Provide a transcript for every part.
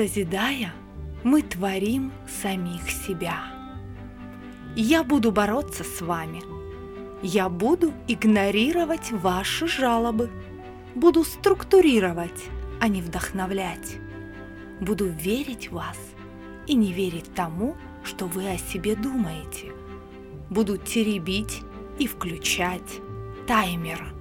Созидая, мы творим самих себя. Я буду бороться с вами. Я буду игнорировать ваши жалобы. Буду структурировать, а не вдохновлять. Буду верить в вас и не верить тому, что вы о себе думаете. Буду теребить и включать таймер.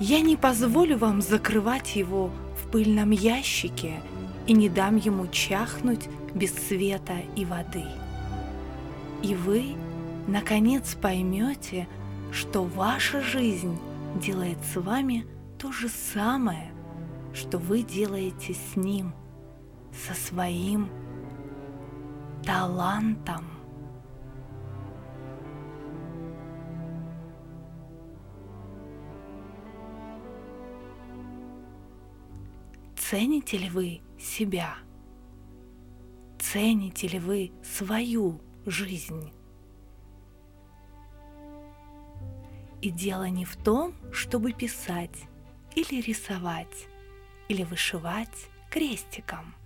Я не позволю вам закрывать его в пыльном ящике и не дам ему чахнуть без света и воды. И вы, наконец, поймете, что ваша жизнь делает с вами то же самое, что вы делаете с ним, со своим талантом. Цените ли вы себя? Цените ли вы свою жизнь? И дело не в том, чтобы писать или рисовать, или вышивать крестиком.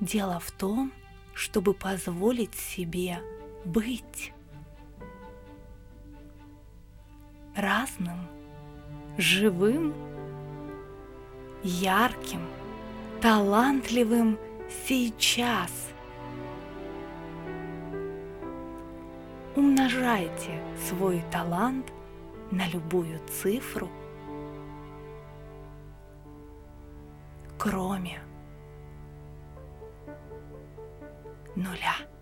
Дело в том, чтобы позволить себе быть разным – живым, ярким, талантливым сейчас. Умножайте свой талант на любую цифру, кроме нуля.